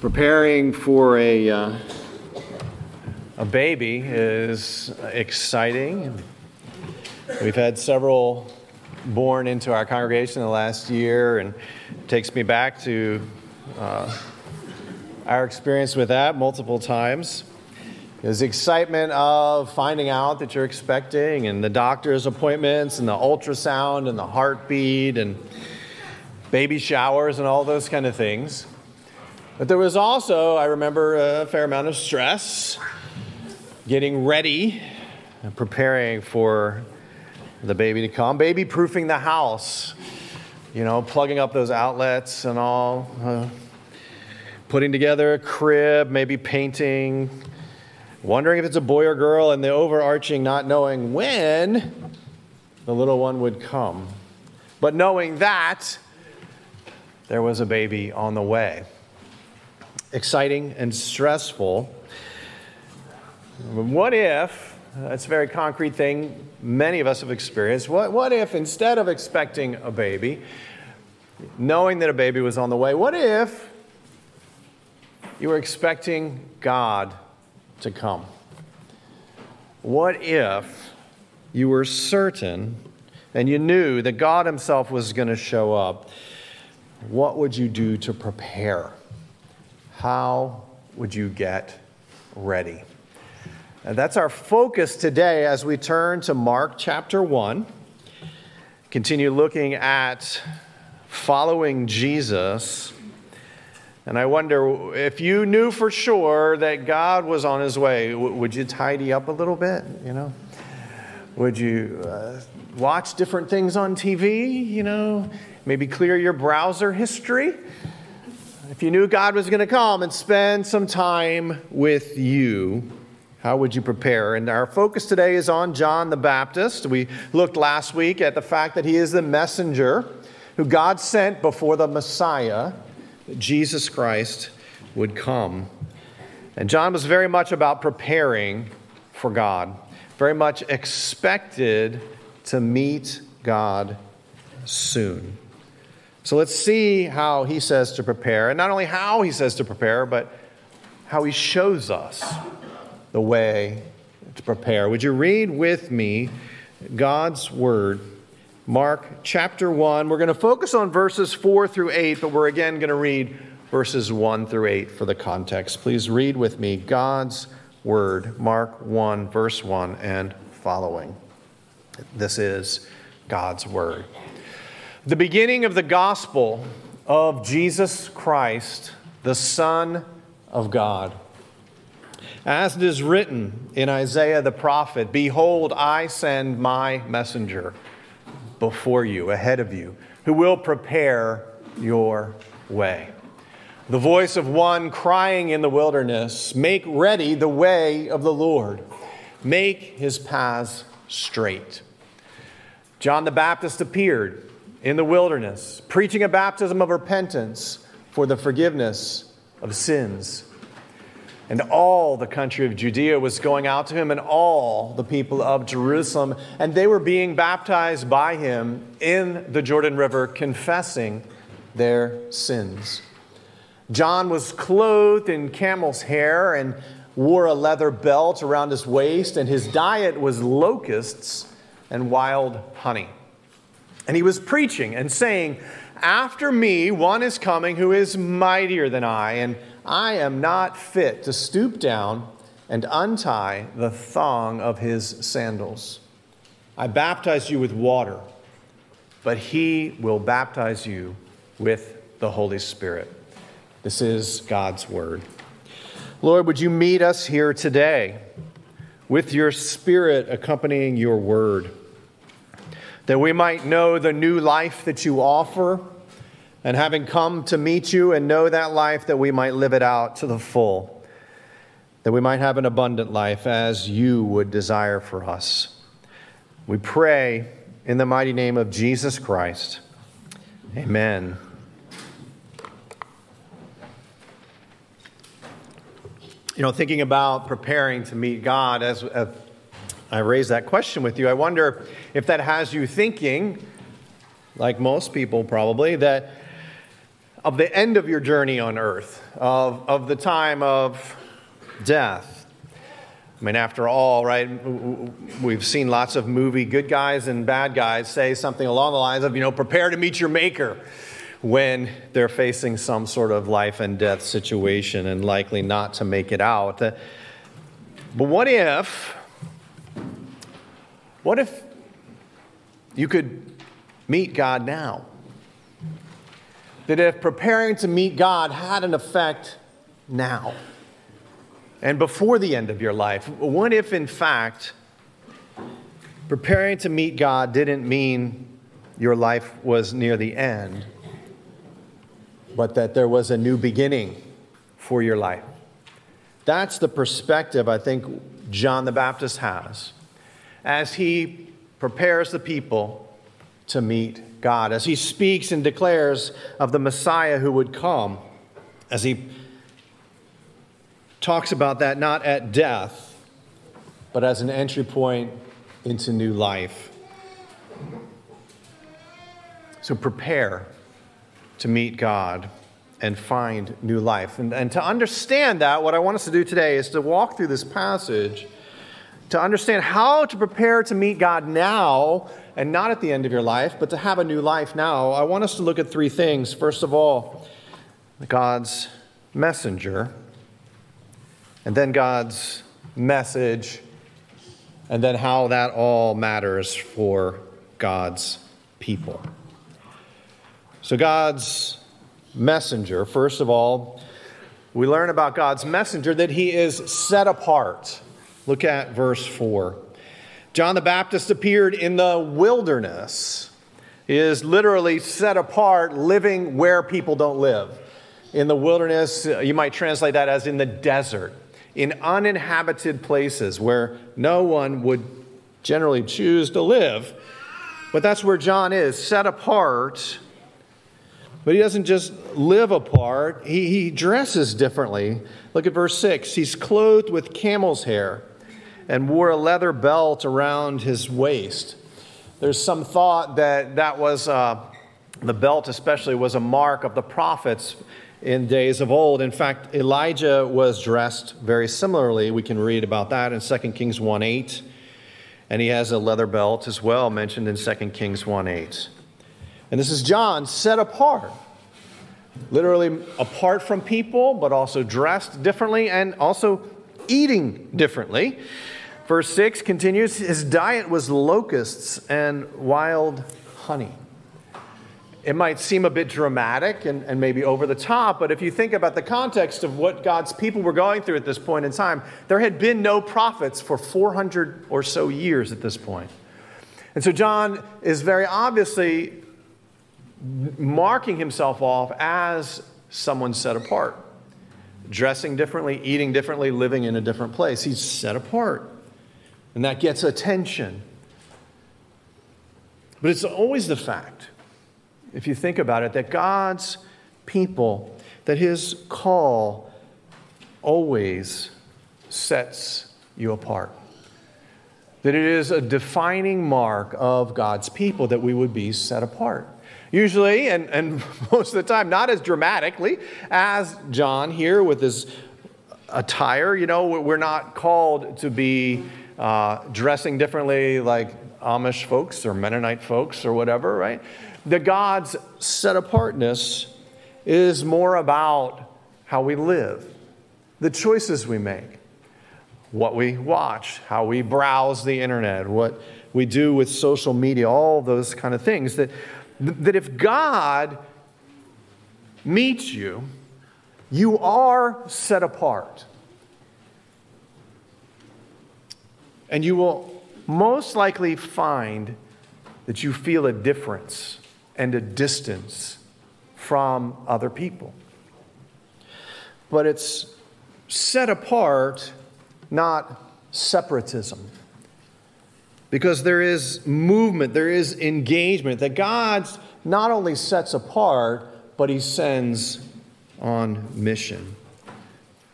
Preparing for a, uh, a baby is exciting. We've had several born into our congregation in the last year, and it takes me back to uh, our experience with that multiple times. There's the excitement of finding out that you're expecting, and the doctor's appointments, and the ultrasound, and the heartbeat, and baby showers, and all those kind of things. But there was also, I remember, a fair amount of stress getting ready and preparing for the baby to come, baby proofing the house, you know, plugging up those outlets and all, uh, putting together a crib, maybe painting, wondering if it's a boy or girl, and the overarching not knowing when the little one would come, but knowing that there was a baby on the way exciting and stressful. What if, that's a very concrete thing many of us have experienced, what, what if instead of expecting a baby, knowing that a baby was on the way, what if you were expecting God to come? What if you were certain and you knew that God Himself was going to show up? What would you do to prepare? How would you get ready? And that's our focus today as we turn to Mark chapter 1. Continue looking at following Jesus. And I wonder if you knew for sure that God was on his way, would you tidy up a little bit? You know? Would you uh, watch different things on TV? You know? Maybe clear your browser history? If you knew God was going to come and spend some time with you, how would you prepare? And our focus today is on John the Baptist. We looked last week at the fact that he is the messenger who God sent before the Messiah, Jesus Christ, would come. And John was very much about preparing for God, very much expected to meet God soon. So let's see how he says to prepare, and not only how he says to prepare, but how he shows us the way to prepare. Would you read with me God's word? Mark chapter 1. We're going to focus on verses 4 through 8, but we're again going to read verses 1 through 8 for the context. Please read with me God's word, Mark 1, verse 1 and following. This is God's word. The beginning of the gospel of Jesus Christ, the Son of God. As it is written in Isaiah the prophet Behold, I send my messenger before you, ahead of you, who will prepare your way. The voice of one crying in the wilderness Make ready the way of the Lord, make his paths straight. John the Baptist appeared in the wilderness, preaching a baptism of repentance for the forgiveness of sins. And all the country of Judea was going out to him, and all the people of Jerusalem, and they were being baptized by him in the Jordan River, confessing their sins. John was clothed in camel's hair and wore a leather belt around his waist, and his diet was locusts and wild honey. And he was preaching and saying, After me, one is coming who is mightier than I, and I am not fit to stoop down and untie the thong of his sandals. I baptize you with water, but he will baptize you with the Holy Spirit. This is God's word. Lord, would you meet us here today with your spirit accompanying your word? That we might know the new life that you offer, and having come to meet you and know that life, that we might live it out to the full, that we might have an abundant life as you would desire for us. We pray in the mighty name of Jesus Christ. Amen. You know, thinking about preparing to meet God as, as I raised that question with you. I wonder if that has you thinking, like most people probably, that of the end of your journey on earth, of, of the time of death. I mean, after all, right, we've seen lots of movie good guys and bad guys say something along the lines of, you know, prepare to meet your maker when they're facing some sort of life and death situation and likely not to make it out. Uh, but what if, what if you could meet God now? That if preparing to meet God had an effect now and before the end of your life, what if, in fact, preparing to meet God didn't mean your life was near the end? but that there was a new beginning for your life. That's the perspective I think John the Baptist has as he prepares the people to meet God, as he speaks and declares of the Messiah who would come, as he talks about that not at death, but as an entry point into new life. So prepare to meet God and find new life. And, and to understand that, what I want us to do today is to walk through this passage to understand how to prepare to meet God now and not at the end of your life, but to have a new life now. I want us to look at three things. First of all, God's messenger, and then God's message, and then how that all matters for God's people. So, God's messenger, first of all, we learn about God's messenger that he is set apart. Look at verse 4. John the Baptist appeared in the wilderness. He is literally set apart, living where people don't live. In the wilderness, uh, you might translate that as in the desert, in uninhabited places where no one would generally choose to live. But that's where John is, set apart but he doesn't just live apart, he, he dresses differently. Look at verse 6. He's clothed with camel's hair and wore a leather belt around his waist. There's some thought that that was, uh, the belt especially, was a mark of the prophets in days of old. In fact, Elijah was dressed very similarly. We can read about that in 2 Kings 1 8. And he has a leather belt as well, mentioned in 2 Kings 1 8. And this is John set apart. Literally apart from people, but also dressed differently and also eating differently. Verse 6 continues His diet was locusts and wild honey. It might seem a bit dramatic and, and maybe over the top, but if you think about the context of what God's people were going through at this point in time, there had been no prophets for 400 or so years at this point. And so John is very obviously marking himself off as someone set apart, dressing differently, eating differently, living in a different place. He's set apart. And that gets attention. But it's always the fact, if you think about it, that God's people, that his call always sets you apart. That it is a defining mark of God's people that we would be set apart. Usually, and, and most of the time, not as dramatically as John here with his attire. You know, we're not called to be uh, dressing differently like Amish folks or Mennonite folks or whatever, right? The God's set apartness is more about how we live, the choices we make, what we watch, how we browse the internet, what we do with social media, all those kind of things that that if God meets you, you are set apart. And you will most likely find that you feel a difference and a distance from other people. But it's set apart, not separatism because there is movement, there is engagement that God not only sets apart, but he sends on mission.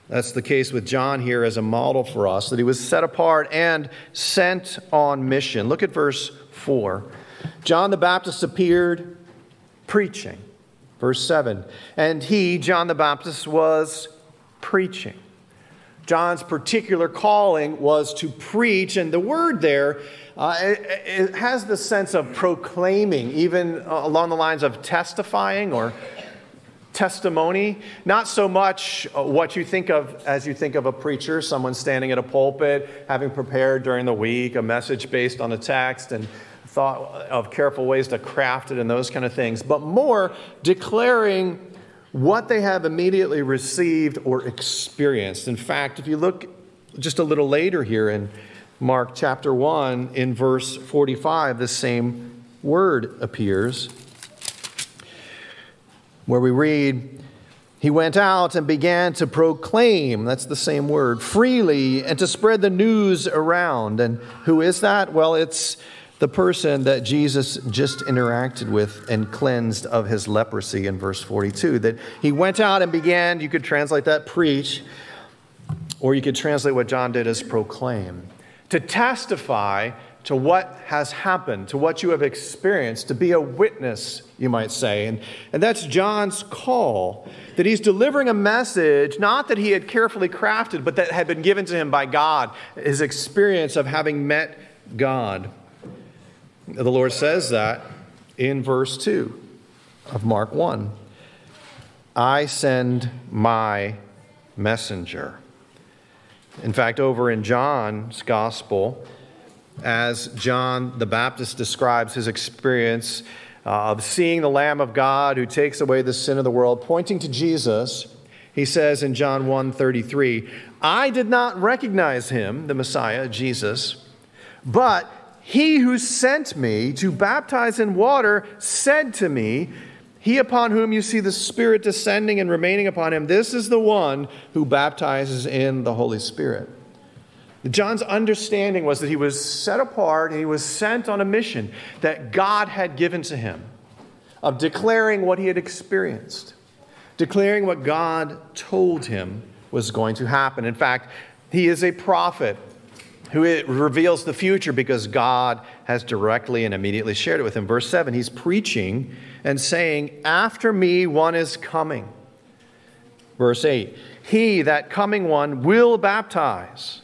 That's the case with John here as a model for us, that he was set apart and sent on mission. Look at verse 4. John the Baptist appeared preaching. Verse 7 And he, John the Baptist, was preaching. John's particular calling was to preach, and the word there uh, it, it, has the sense of proclaiming, even uh, along the lines of testifying or testimony. Not so much uh, what you think of as you think of a preacher, someone standing at a pulpit, having prepared during the week a message based on a text and thought of careful ways to craft it and those kind of things, but more declaring what they have immediately received or experienced. In fact, if you look just a little later here in Mark chapter 1, in verse 45, the same word appears, where we read, He went out and began to proclaim, that's the same word, freely, and to spread the news around. And who is that? Well, it's the person that Jesus just interacted with and cleansed of his leprosy in verse 42. That he went out and began, you could translate that preach, or you could translate what John did as proclaim. To testify to what has happened, to what you have experienced, to be a witness, you might say. And, and that's John's call that he's delivering a message, not that he had carefully crafted, but that had been given to him by God, his experience of having met God. The Lord says that in verse 2 of Mark 1. I send my messenger. In fact, over in John's gospel, as John the Baptist describes his experience uh, of seeing the Lamb of God who takes away the sin of the world, pointing to Jesus, he says in John 1:33, I did not recognize him, the Messiah, Jesus, but he who sent me to baptize in water said to me, He upon whom you see the Spirit descending and remaining upon him, this is the one who baptizes in the Holy Spirit. John's understanding was that he was set apart and he was sent on a mission that God had given to him of declaring what he had experienced, declaring what God told him was going to happen. In fact, he is a prophet who reveals the future because God has directly and immediately shared it with him. Verse 7, he's preaching and saying, After me one is coming. Verse 8, He, that coming one, will baptize.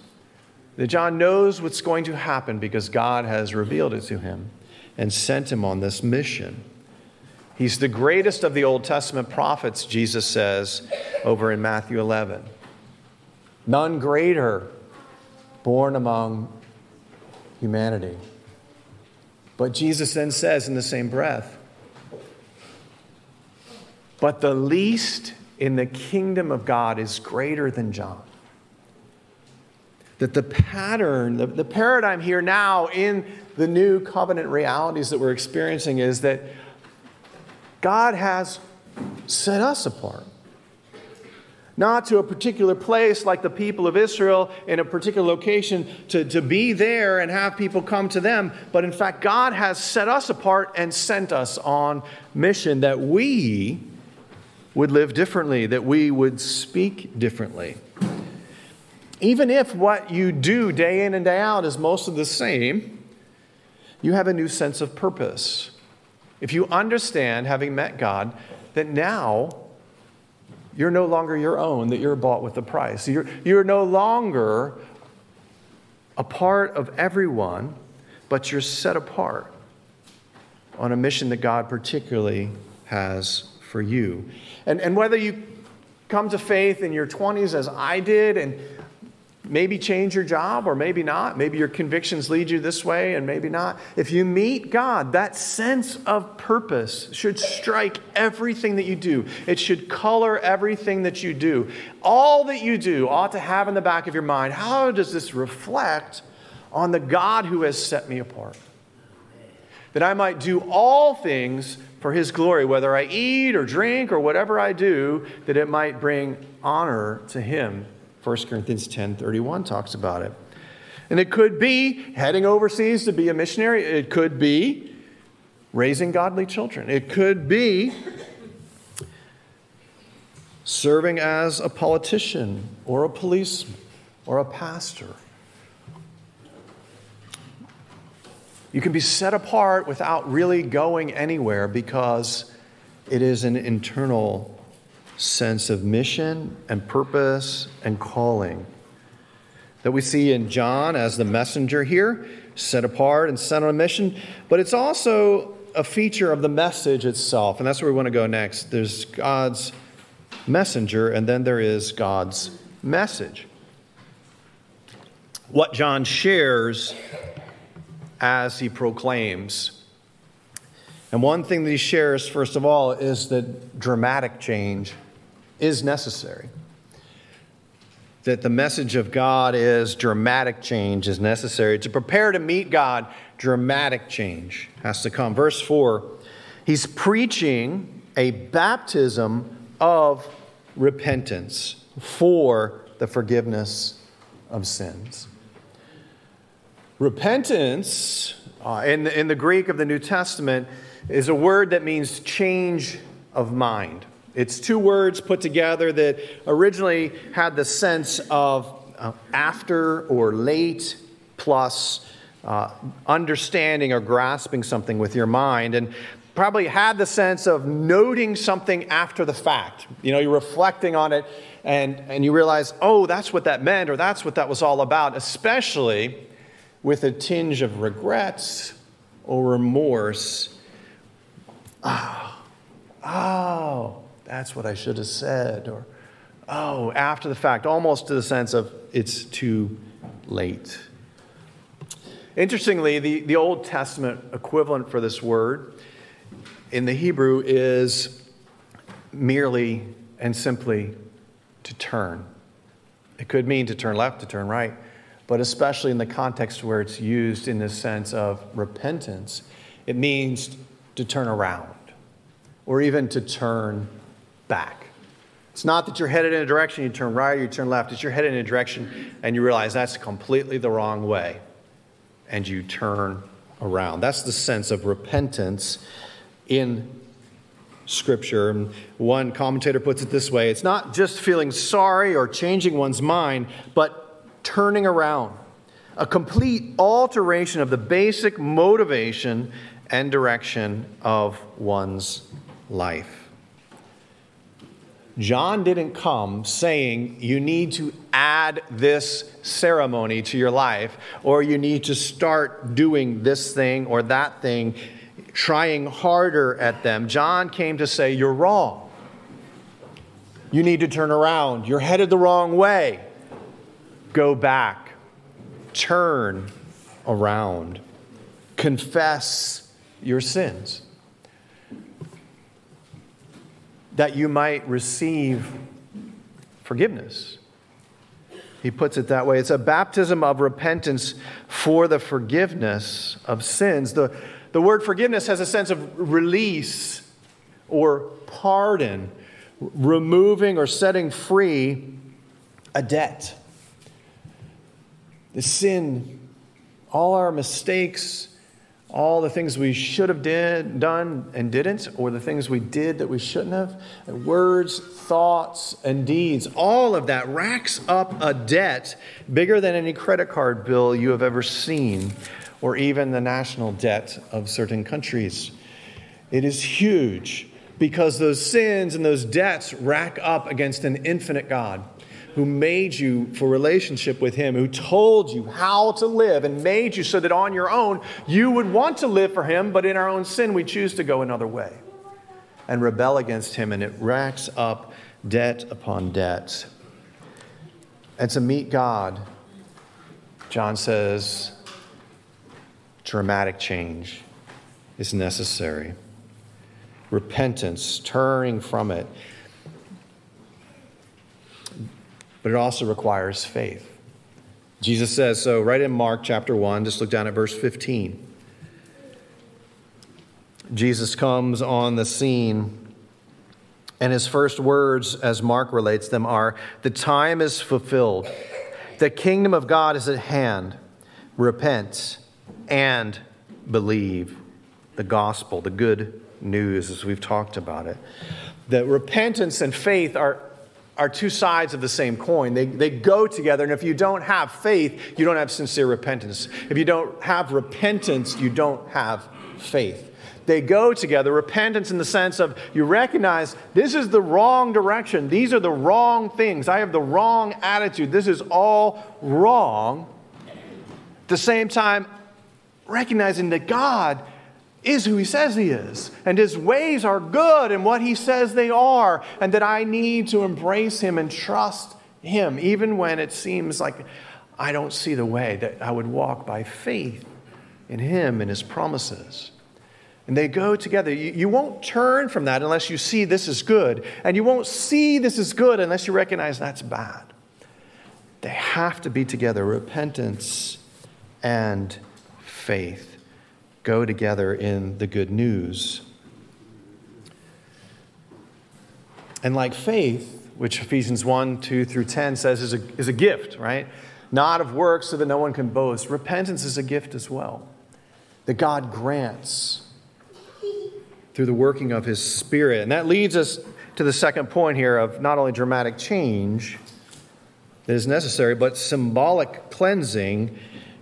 That John knows what's going to happen because God has revealed it to him and sent him on this mission. He's the greatest of the Old Testament prophets, Jesus says over in Matthew 11. None greater born among humanity. But Jesus then says in the same breath, but the least in the kingdom of God is greater than John. That the pattern, the, the paradigm here now in the new covenant realities that we're experiencing is that God has set us apart not to a particular place like the people of Israel in a particular location to, to be there and have people come to them, but in fact, God has set us apart and sent us on mission that we would live differently, that we would speak differently. Even if what you do day in and day out is most of the same, you have a new sense of purpose. If you understand, having met God, that now you're no longer your own, that you're bought with a price. You're, you're no longer a part of everyone, but you're set apart on a mission that God particularly has for you. And, and whether you come to faith in your 20s as I did and maybe change your job or maybe not. Maybe your convictions lead you this way and maybe not. If you meet God, that sense of purpose should strike everything that you do, it should color everything that you do. All that you do ought to have in the back of your mind how does this reflect on the God who has set me apart? That I might do all things for his glory, whether I eat or drink or whatever I do, that it might bring honor to him 1 Corinthians 10 31 talks about it. And it could be heading overseas to be a missionary. It could be raising godly children. It could be serving as a politician or a policeman or a pastor. You can be set apart without really going anywhere because it is an internal sense of mission and purpose and calling that we see in John as the messenger here, set apart and sent on a mission, but it's also a feature of the message itself. And that's where we want to go next. There's God's messenger, and then there is God's message. What John shares as he proclaims. And one thing that he shares, first of all, is the dramatic change is necessary. That the message of God is dramatic change is necessary. To prepare to meet God, dramatic change has to come. Verse 4, he's preaching a baptism of repentance for the forgiveness of sins. Repentance, uh, in, in the Greek of the New Testament, is a word that means change of mind. It's two words put together that originally had the sense of uh, after or late plus uh, understanding or grasping something with your mind. And probably had the sense of noting something after the fact. You know, you're reflecting on it and, and you realize, oh, that's what that meant or that's what that was all about, especially with a tinge of regrets or remorse. Oh, oh, that's what I should have said. Or, oh, after the fact, almost to the sense of it's too late. Interestingly, the, the Old Testament equivalent for this word in the Hebrew is merely and simply to turn. It could mean to turn left, to turn right, but especially in the context where it's used in the sense of repentance, it means to turn around or even to turn back. It's not that you're headed in a direction, you turn right or you turn left. It's you're headed in a direction and you realize that's completely the wrong way and you turn around. That's the sense of repentance in Scripture. One commentator puts it this way it's not just feeling sorry or changing one's mind, but turning around. A complete alteration of the basic motivation and direction of one's life. John didn't come saying you need to add this ceremony to your life or you need to start doing this thing or that thing trying harder at them. John came to say, You're wrong. You need to turn around. You're headed the wrong way. Go back. Turn around. Confess your sins. That you might receive forgiveness. He puts it that way. It's a baptism of repentance for the forgiveness of sins. The, the word forgiveness has a sense of release or pardon, removing or setting free a debt. The sin, all our mistakes, all the things we should have did, done and didn't, or the things we did that we shouldn't have, words, thoughts, and deeds, all of that racks up a debt bigger than any credit card bill you have ever seen or even the national debt of certain countries. It is huge because those sins and those debts rack up against an infinite God who made you for relationship with him, who told you how to live and made you so that on your own you would want to live for him, but in our own sin we choose to go another way and rebel against him, and it racks up debt upon debt. And to meet God, John says, dramatic change is necessary. Repentance, turning from it. But it also requires faith. Jesus says so right in Mark chapter 1, just look down at verse 15. Jesus comes on the scene, and his first words, as Mark relates them, are The time is fulfilled, the kingdom of God is at hand. Repent and believe the gospel, the good news, as we've talked about it. That repentance and faith are, are two sides of the same coin. They, they go together, and if you don't have faith, you don't have sincere repentance. If you don't have repentance, you don't have faith. they go together. Repentance in the sense of you recognize this is the wrong direction, these are the wrong things, I have the wrong attitude, this is all wrong. At the same time, recognizing that God is who he says he is, and his ways are good and what he says they are, and that I need to embrace him and trust him, even when it seems like I don't see the way, that I would walk by faith in him and his promises. And they go together. You, you won't turn from that unless you see this is good, and you won't see this is good unless you recognize that's bad. They have to be together repentance and faith go together in the good news. And like faith, which Ephesians 1 2 through 10 says is a, is a gift, right? Not of works so that no one can boast. Repentance is a gift as well, that God grants through the working of His Spirit. And that leads us to the second point here of not only dramatic change that is necessary, but symbolic cleansing,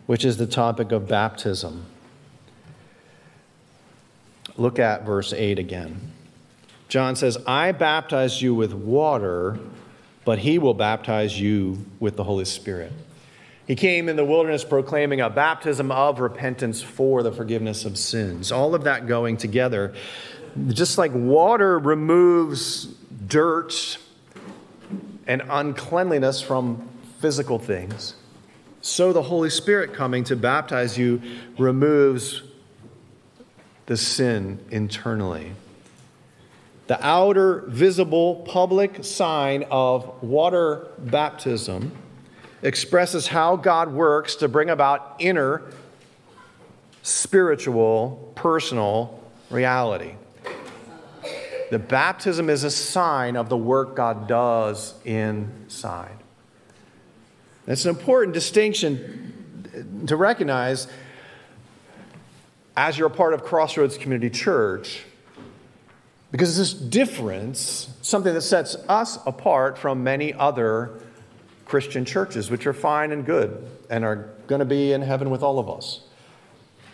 which is the topic of baptism. Look at verse 8 again. John says, I baptize you with water, but he will baptize you with the Holy Spirit. He came in the wilderness proclaiming a baptism of repentance for the forgiveness of sins. All of that going together. Just like water removes dirt and uncleanliness from physical things, so the Holy Spirit coming to baptize you removes the sin internally. The outer, visible, public sign of water baptism expresses how God works to bring about inner, spiritual, personal reality. The baptism is a sign of the work God does inside. It's an important distinction to recognize as you're a part of Crossroads Community Church, because this difference, something that sets us apart from many other Christian churches, which are fine and good and are going to be in heaven with all of us.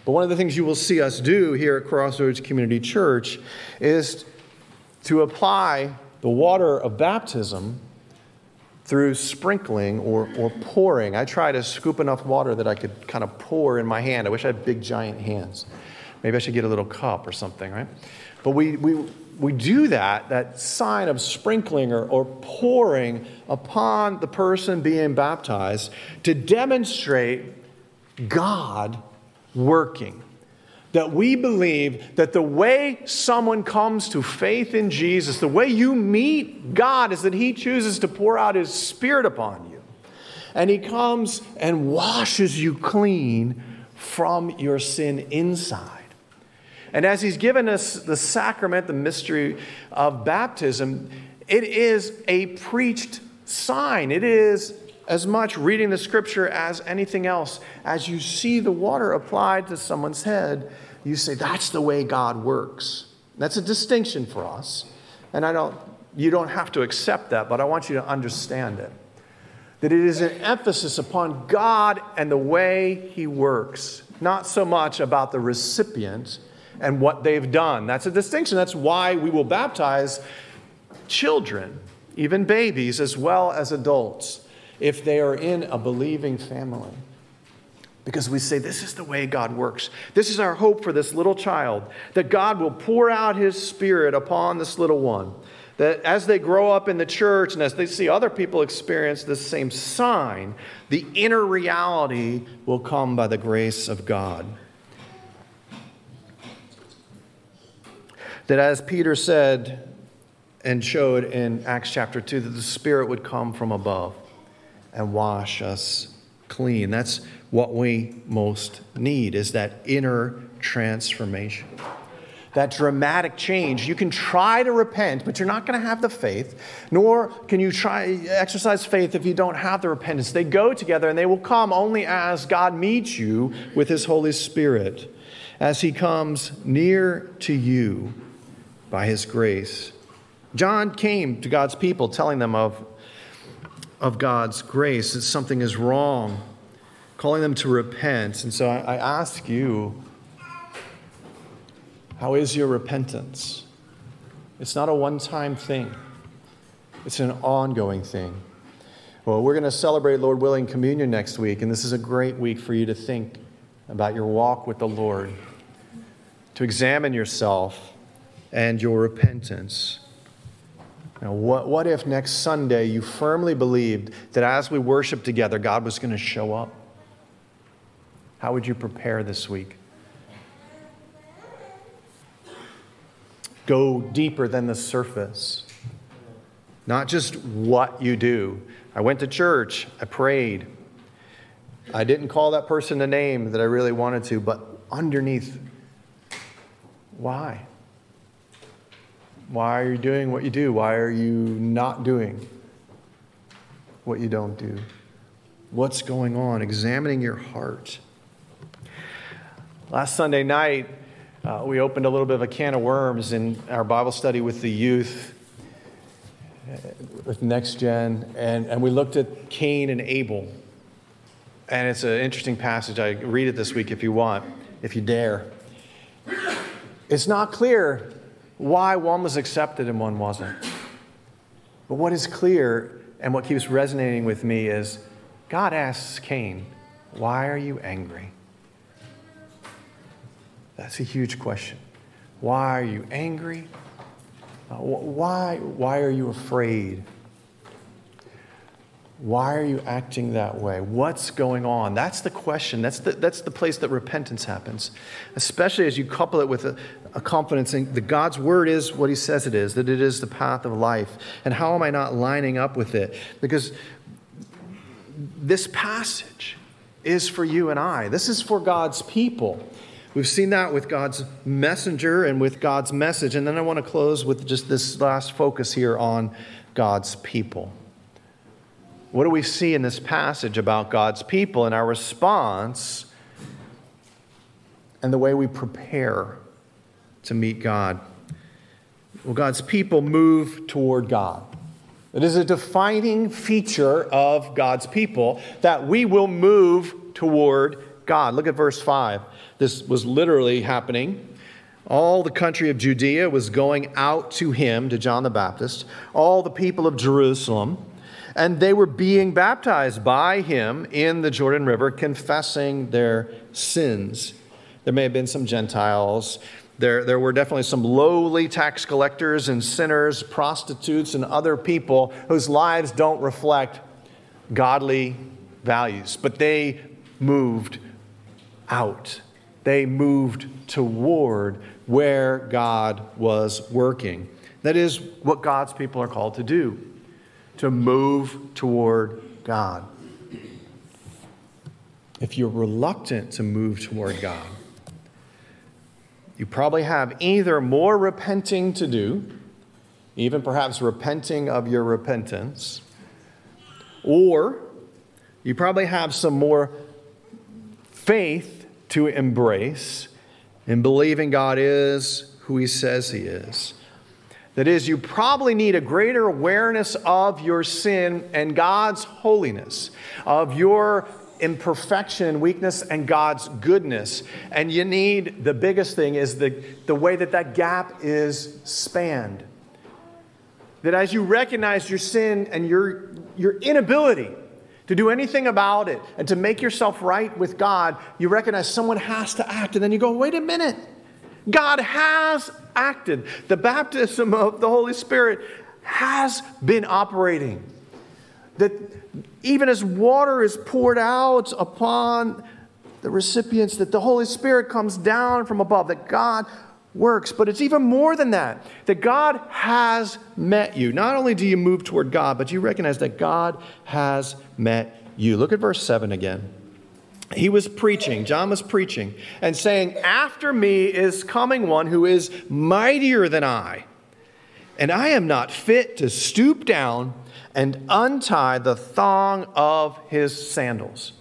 But one of the things you will see us do here at Crossroads Community Church is to apply the water of baptism through sprinkling or, or pouring. I try to scoop enough water that I could kind of pour in my hand. I wish I had big, giant hands. Maybe I should get a little cup or something, right? But we, we, we do that, that sign of sprinkling or, or pouring upon the person being baptized to demonstrate God working that we believe that the way someone comes to faith in Jesus, the way you meet God, is that He chooses to pour out His Spirit upon you. And He comes and washes you clean from your sin inside. And as He's given us the sacrament, the mystery of baptism, it is a preached sign. It is as much reading the scripture as anything else. As you see the water applied to someone's head, you say, that's the way God works. That's a distinction for us. And I don't, you don't have to accept that, but I want you to understand it. That it is an emphasis upon God and the way He works, not so much about the recipient and what they've done. That's a distinction. That's why we will baptize children, even babies, as well as adults, if they are in a believing family because we say, This is the way God works. This is our hope for this little child, that God will pour out his spirit upon this little one. That as they grow up in the church and as they see other people experience this same sign, the inner reality will come by the grace of God. That as Peter said and showed in Acts chapter 2, that the Spirit would come from above and wash us clean. That's what we most need is that inner transformation. That dramatic change. You can try to repent, but you're not going to have the faith, nor can you try exercise faith if you don't have the repentance. They go together and they will come only as God meets you with his Holy Spirit, as he comes near to you by his grace. John came to God's people telling them of, of God's grace, that something is wrong calling them to repent. And so I, I ask you How is your repentance? It's not a one time thing, it's an ongoing thing. Well, we're going to celebrate, Lord willing, communion next week, and this is a great week for you to think about your walk with the Lord, to examine yourself and your repentance. Now, what, what if next Sunday you firmly believed that as we worship together, God was going to show up? How would you prepare this week? Go deeper than the surface. Not just what you do. I went to church, I prayed. I didn't call that person a name that I really wanted to, but underneath, why? Why are you doing what you do? Why are you not doing what you don't do? What's going on? Examining your heart. Last Sunday night, uh, we opened a little bit of a can of worms in our Bible study with the youth, uh, with Next Gen, and, and we looked at Cain and Abel. And it's an interesting passage. I read it this week if you want, if you dare. It's not clear why one was accepted and one wasn't. But what is clear and what keeps resonating with me is God asks Cain, Why are you angry? That's a huge question. Why are you angry? Uh, why, why are you afraid? Why are you acting that way? What's going on? That's the question. That's the, that's the place that repentance happens, especially as you couple it with a, a confidence in that God's word is what he says it is, that it is the path of life. And how am I not lining up with it? Because this passage is for you and I, this is for God's people. We've seen that with God's messenger and with God's message. And then I want to close with just this last focus here on God's people. What do we see in this passage about God's people and our response and the way we prepare to meet God? Well, God's people move toward God. It is a defining feature of God's people that we will move toward God. Look at verse 5. This was literally happening. All the country of Judea was going out to him, to John the Baptist, all the people of Jerusalem, and they were being baptized by him in the Jordan River, confessing their sins. There may have been some Gentiles. There, there were definitely some lowly tax collectors and sinners, prostitutes, and other people whose lives don't reflect godly values, but they moved out they moved toward where God was working. That is what God's people are called to do to move toward God. If you're reluctant to move toward God, you probably have either more repenting to do, even perhaps repenting of your repentance, or you probably have some more faith to embrace in believing God is who He says He is. That is, you probably need a greater awareness of your sin and God's holiness, of your imperfection and weakness and God's goodness. And you need the biggest thing is the, the way that that gap is spanned. That as you recognize your sin and your, your inability to do anything about it and to make yourself right with God, you recognize someone has to act. And then you go, wait a minute. God has acted. The baptism of the Holy Spirit has been operating. That even as water is poured out upon the recipients, that the Holy Spirit comes down from above, that God works. But it's even more than that that God has met you. Not only do you move toward God, but you recognize that God has met you. Look at verse 7 again. He was preaching, John was preaching, and saying, After me is coming one who is mightier than I, and I am not fit to stoop down and untie the thong of his sandals.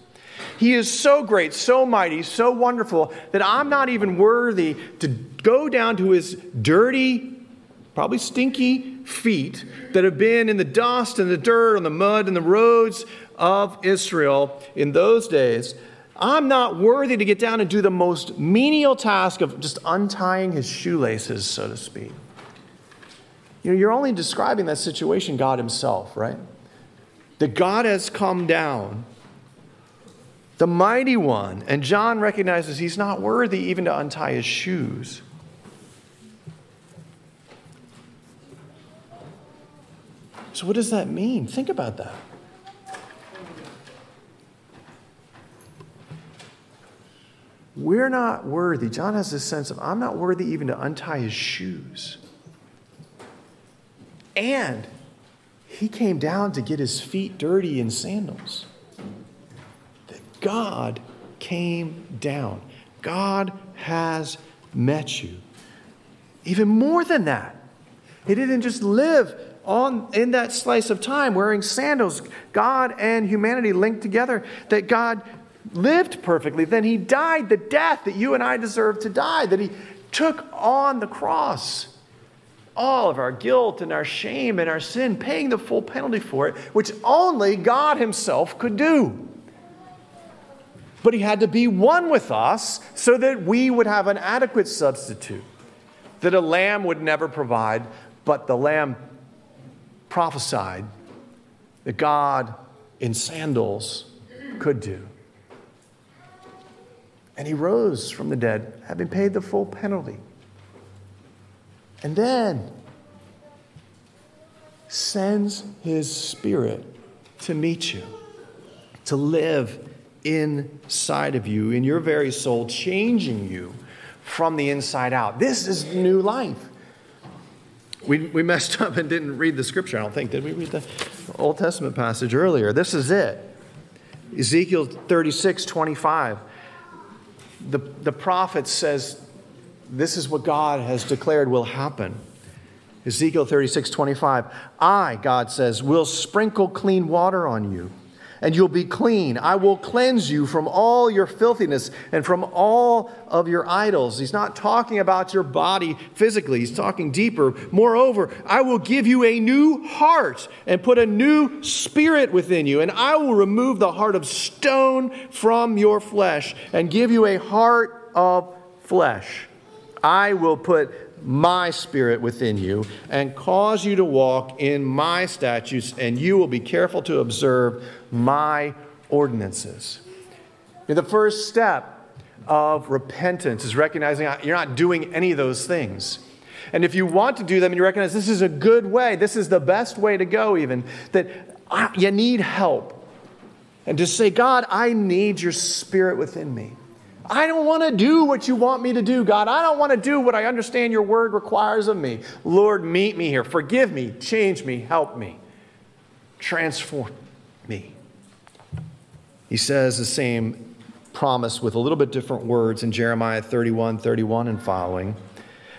He is so great, so mighty, so wonderful that I'm not even worthy to go down to his dirty, probably stinky feet that have been in the dust and the dirt and the mud and the roads of Israel in those days I'm not worthy to get down and do the most menial task of just untying his shoelaces, so to speak. You know, you're only describing that situation, God Himself, right? That God has come down, the mighty one, and John recognizes he's not worthy even to untie his shoes. So, what does that mean? Think about that. We're not worthy. John has this sense of, I'm not worthy even to untie his shoes. And he came down to get his feet dirty in sandals. That God came down. God has met you. Even more than that, he didn't just live on in that slice of time wearing sandals god and humanity linked together that god lived perfectly then he died the death that you and i deserve to die that he took on the cross all of our guilt and our shame and our sin paying the full penalty for it which only god himself could do but he had to be one with us so that we would have an adequate substitute that a lamb would never provide but the lamb prophesied that God in sandals could do. And he rose from the dead, having paid the full penalty. And then sends his spirit to meet you, to live inside of you, in your very soul, changing you from the inside out. This is new life. We, we messed up and didn't read the scripture, I don't think. Did we read the Old Testament passage earlier? This is it Ezekiel 36 25. The, the prophet says, This is what God has declared will happen. Ezekiel 36 25. I, God says, will sprinkle clean water on you and you'll be clean. I will cleanse you from all your filthiness and from all of your idols. He's not talking about your body physically, he's talking deeper. Moreover, I will give you a new heart and put a new spirit within you, and I will remove the heart of stone from your flesh and give you a heart of flesh. I will put my spirit within you and cause you to walk in my statutes, and you will be careful to observe my ordinances. The first step of repentance is recognizing you're not doing any of those things. And if you want to do them and you recognize this is a good way, this is the best way to go, even, that you need help. And just say, God, I need your spirit within me. I don't want to do what you want me to do, God. I don't want to do what I understand your word requires of me. Lord, meet me here. Forgive me, change me, help me, transform me. He says the same promise with a little bit different words in Jeremiah 31 31 and following.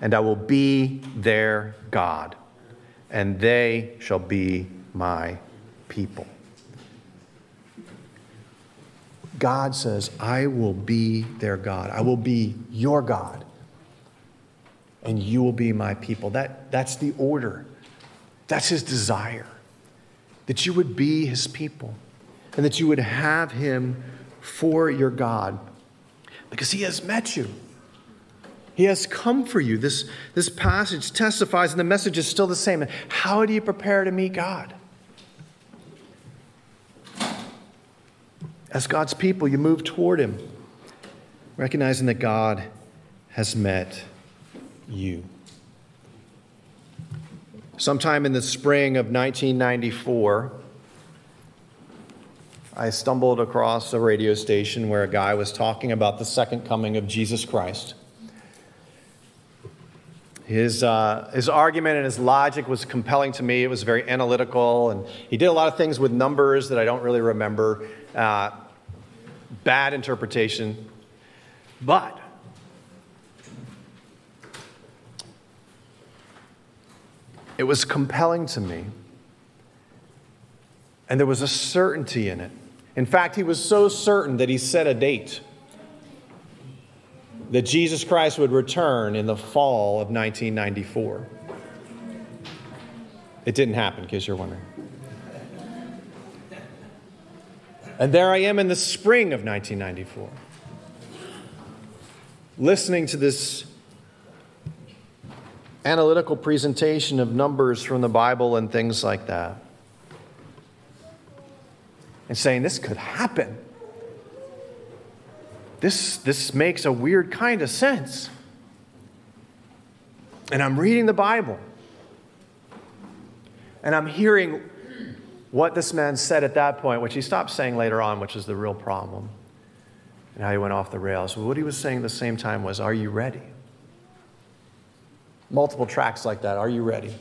and I will be their God, and they shall be my people. God says, I will be their God. I will be your God, and you will be my people. That, that's the order. That's his desire. That you would be his people, and that you would have him for your God, because he has met you. He has come for you. This, this passage testifies, and the message is still the same. How do you prepare to meet God? As God's people, you move toward Him, recognizing that God has met you. Sometime in the spring of 1994, I stumbled across a radio station where a guy was talking about the second coming of Jesus Christ. His, uh, his argument and his logic was compelling to me. It was very analytical, and he did a lot of things with numbers that I don't really remember. Uh, bad interpretation. But it was compelling to me. And there was a certainty in it. In fact, he was so certain that he set a date that Jesus Christ would return in the fall of 1994. It didn't happen, in case you're wondering. And there I am in the spring of 1994, listening to this analytical presentation of numbers from the Bible and things like that, and saying, This could happen. This, this makes a weird kind of sense. And I'm reading the Bible. And I'm hearing what this man said at that point, which he stopped saying later on, which is the real problem, and how he went off the rails. What he was saying at the same time was, Are you ready? Multiple tracks like that, Are you ready?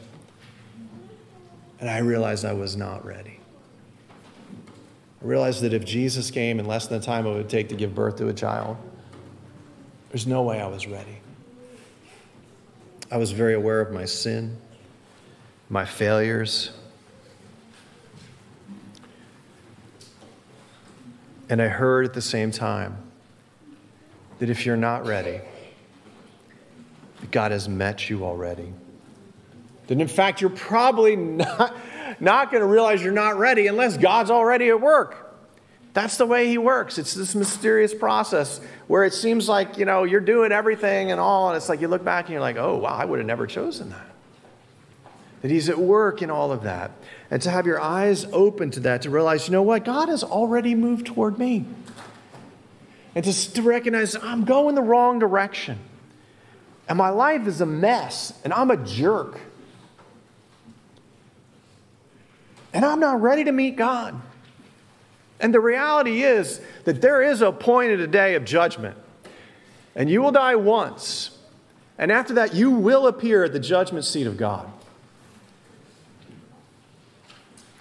And I realized I was not ready. I realized that if Jesus came in less than the time it would take to give birth to a child, there's no way I was ready. I was very aware of my sin my failures. And I heard at the same time that if you're not ready, God has met you already. That in fact, you're probably not, not going to realize you're not ready unless God's already at work. That's the way He works. It's this mysterious process where it seems like, you know, you're doing everything and all, and it's like you look back and you're like, oh, wow, I would have never chosen that that He's at work in all of that. And to have your eyes open to that, to realize, you know what, God has already moved toward me. And to, to recognize I'm going the wrong direction. And my life is a mess, and I'm a jerk. And I'm not ready to meet God. And the reality is that there is a point in a day of judgment. And you will die once. And after that, you will appear at the judgment seat of God.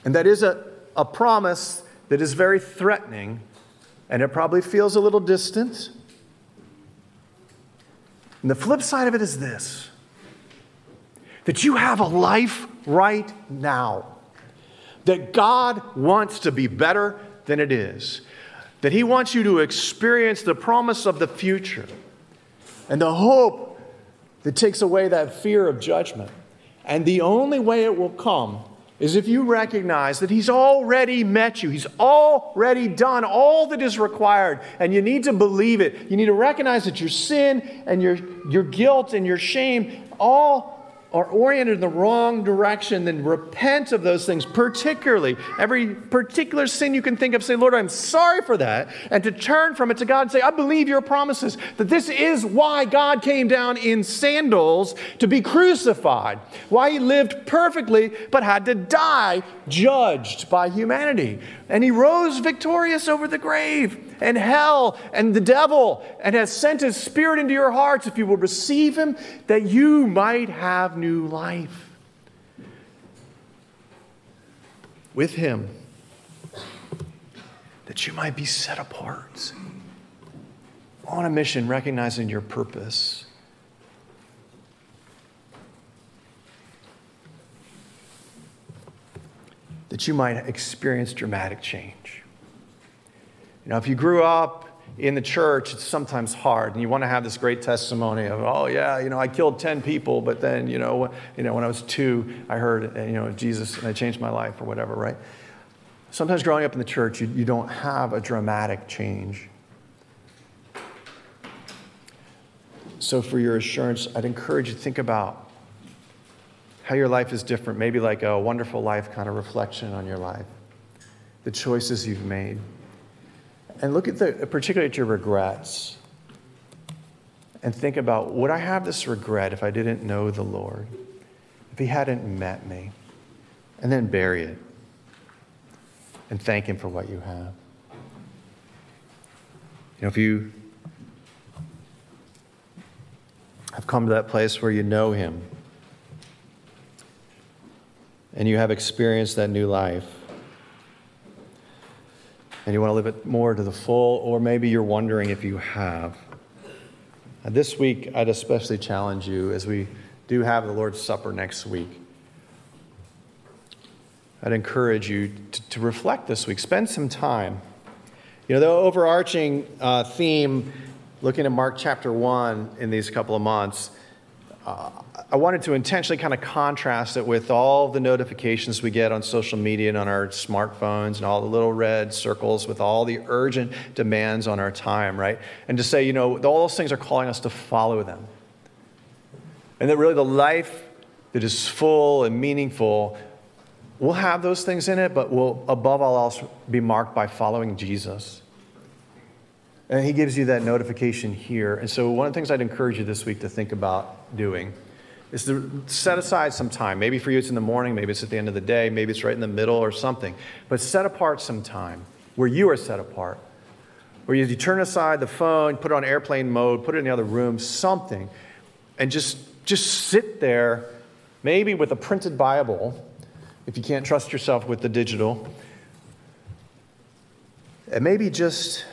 And that is a, a promise that is very threatening, and it probably feels a little distant. And the flip side of it is this that you have a life right now, that God wants to be better than it is, that He wants you to experience the promise of the future and the hope that takes away that fear of judgment. And the only way it will come is if you recognize that He's already met you, He's already done all that is required, and you need to believe it. You need to recognize that your sin and your, your guilt and your shame all are oriented in the wrong direction, then repent of those things, particularly every particular sin you can think of. Say, Lord, I'm sorry for that. And to turn from it to God and say, I believe your promises, that this is why God came down in sandals to be crucified, why he lived perfectly but had to die judged by humanity. And he rose victorious over the grave and hell and the devil and has sent his spirit into your hearts if you will receive him, that you might have new life. With him, that you might be set apart on a mission, recognizing your purpose. That you might experience dramatic change. Know, if you grew up in the church, it's sometimes hard, and you want to have this great testimony of, oh yeah, you know, I killed ten people, but then, you know, you know, when I was two, I heard, eh, you know, Jesus, and I changed my life, or whatever, right? Sometimes growing up in the church, you, you don't have a dramatic change. So, for your assurance, I'd encourage you to think about how your life is different, maybe like a wonderful life kind of reflection on your life, the choices you've made and look at the, particularly at your regrets and think about would I have this regret if I didn't know the Lord, if He hadn't met me? And then bury it and thank Him for what you have. You know, if you have come to that place where you know Him and you have experienced that new life, and you want to live it more to the full, or maybe you're wondering if you have. And this week, I'd especially challenge you as we do have the Lord's Supper next week. I'd encourage you to, to reflect this week. Spend some time. You know, the overarching uh, theme, looking at Mark chapter 1 in these couple of months, uh, I wanted to intentionally kind of contrast it with all the notifications we get on social media and on our smartphones and all the little red circles with all the urgent demands on our time, right? And to say, you know, all those things are calling us to follow them. And that really the life that is full and meaningful will have those things in it, but will above all else be marked by following Jesus. And he gives you that notification here. And so, one of the things I'd encourage you this week to think about doing is to set aside some time. Maybe for you it's in the morning, maybe it's at the end of the day, maybe it's right in the middle or something. But set apart some time where you are set apart. Where you turn aside the phone, put it on airplane mode, put it in the other room, something, and just, just sit there, maybe with a printed Bible, if you can't trust yourself with the digital. And maybe just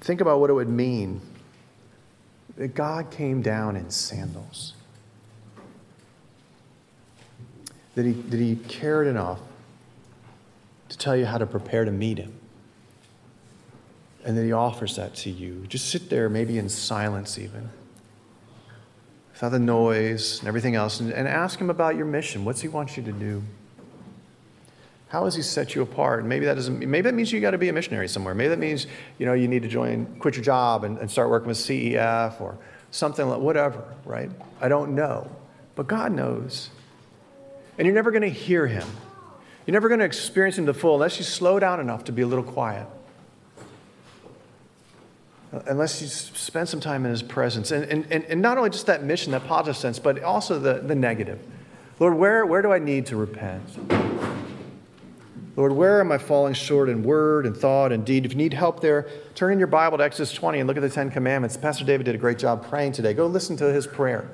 think about what it would mean that God came down in sandals. that he, that he cared enough to tell you how to prepare to meet him. And that he offers that to you. Just sit there, maybe in silence, even, without the noise and everything else, and, and ask him about your mission. What's he want you to do? How has he set you apart? Maybe that doesn't. Maybe that means you got to be a missionary somewhere. Maybe that means you know you need to join, quit your job, and, and start working with CEF or something like whatever. Right? I don't know, but God knows. And you're never going to hear him. You're never going to experience him to full unless you slow down enough to be a little quiet. Uh, unless you spend some time in his presence. And, and, and not only just that mission, that positive sense, but also the, the negative. Lord, where, where do I need to repent? Lord, where am I falling short in word and thought and deed? If you need help there, turn in your Bible to Exodus 20 and look at the Ten Commandments. Pastor David did a great job praying today. Go listen to his prayer.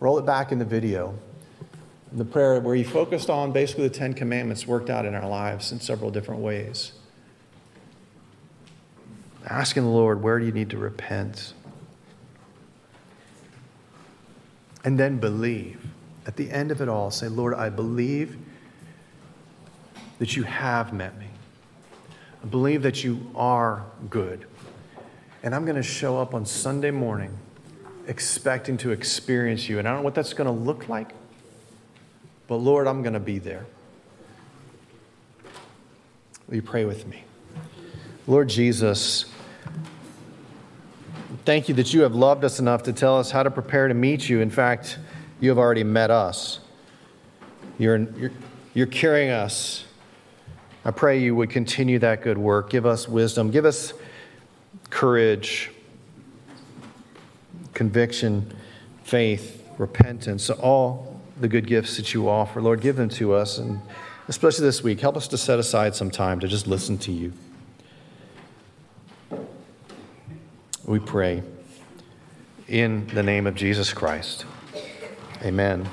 Roll it back in the video the prayer where he focused on basically the Ten Commandments worked out in our lives in several different ways. Asking the Lord, where do you need to repent? And then believe. At the end of it all, say, Lord, I believe that you have met me. I believe that you are good. And I'm going to show up on Sunday morning expecting to experience you. And I don't know what that's going to look like. But Lord, I'm going to be there. Will you pray with me? Lord Jesus, thank you that you have loved us enough to tell us how to prepare to meet you. In fact, you have already met us. You're, you're, you're carrying us. I pray you would continue that good work. Give us wisdom. Give us courage, conviction, faith, repentance, all the good gifts that you offer. Lord, give them to us. And especially this week, help us to set aside some time to just listen to you. We pray in the name of Jesus Christ. Amen.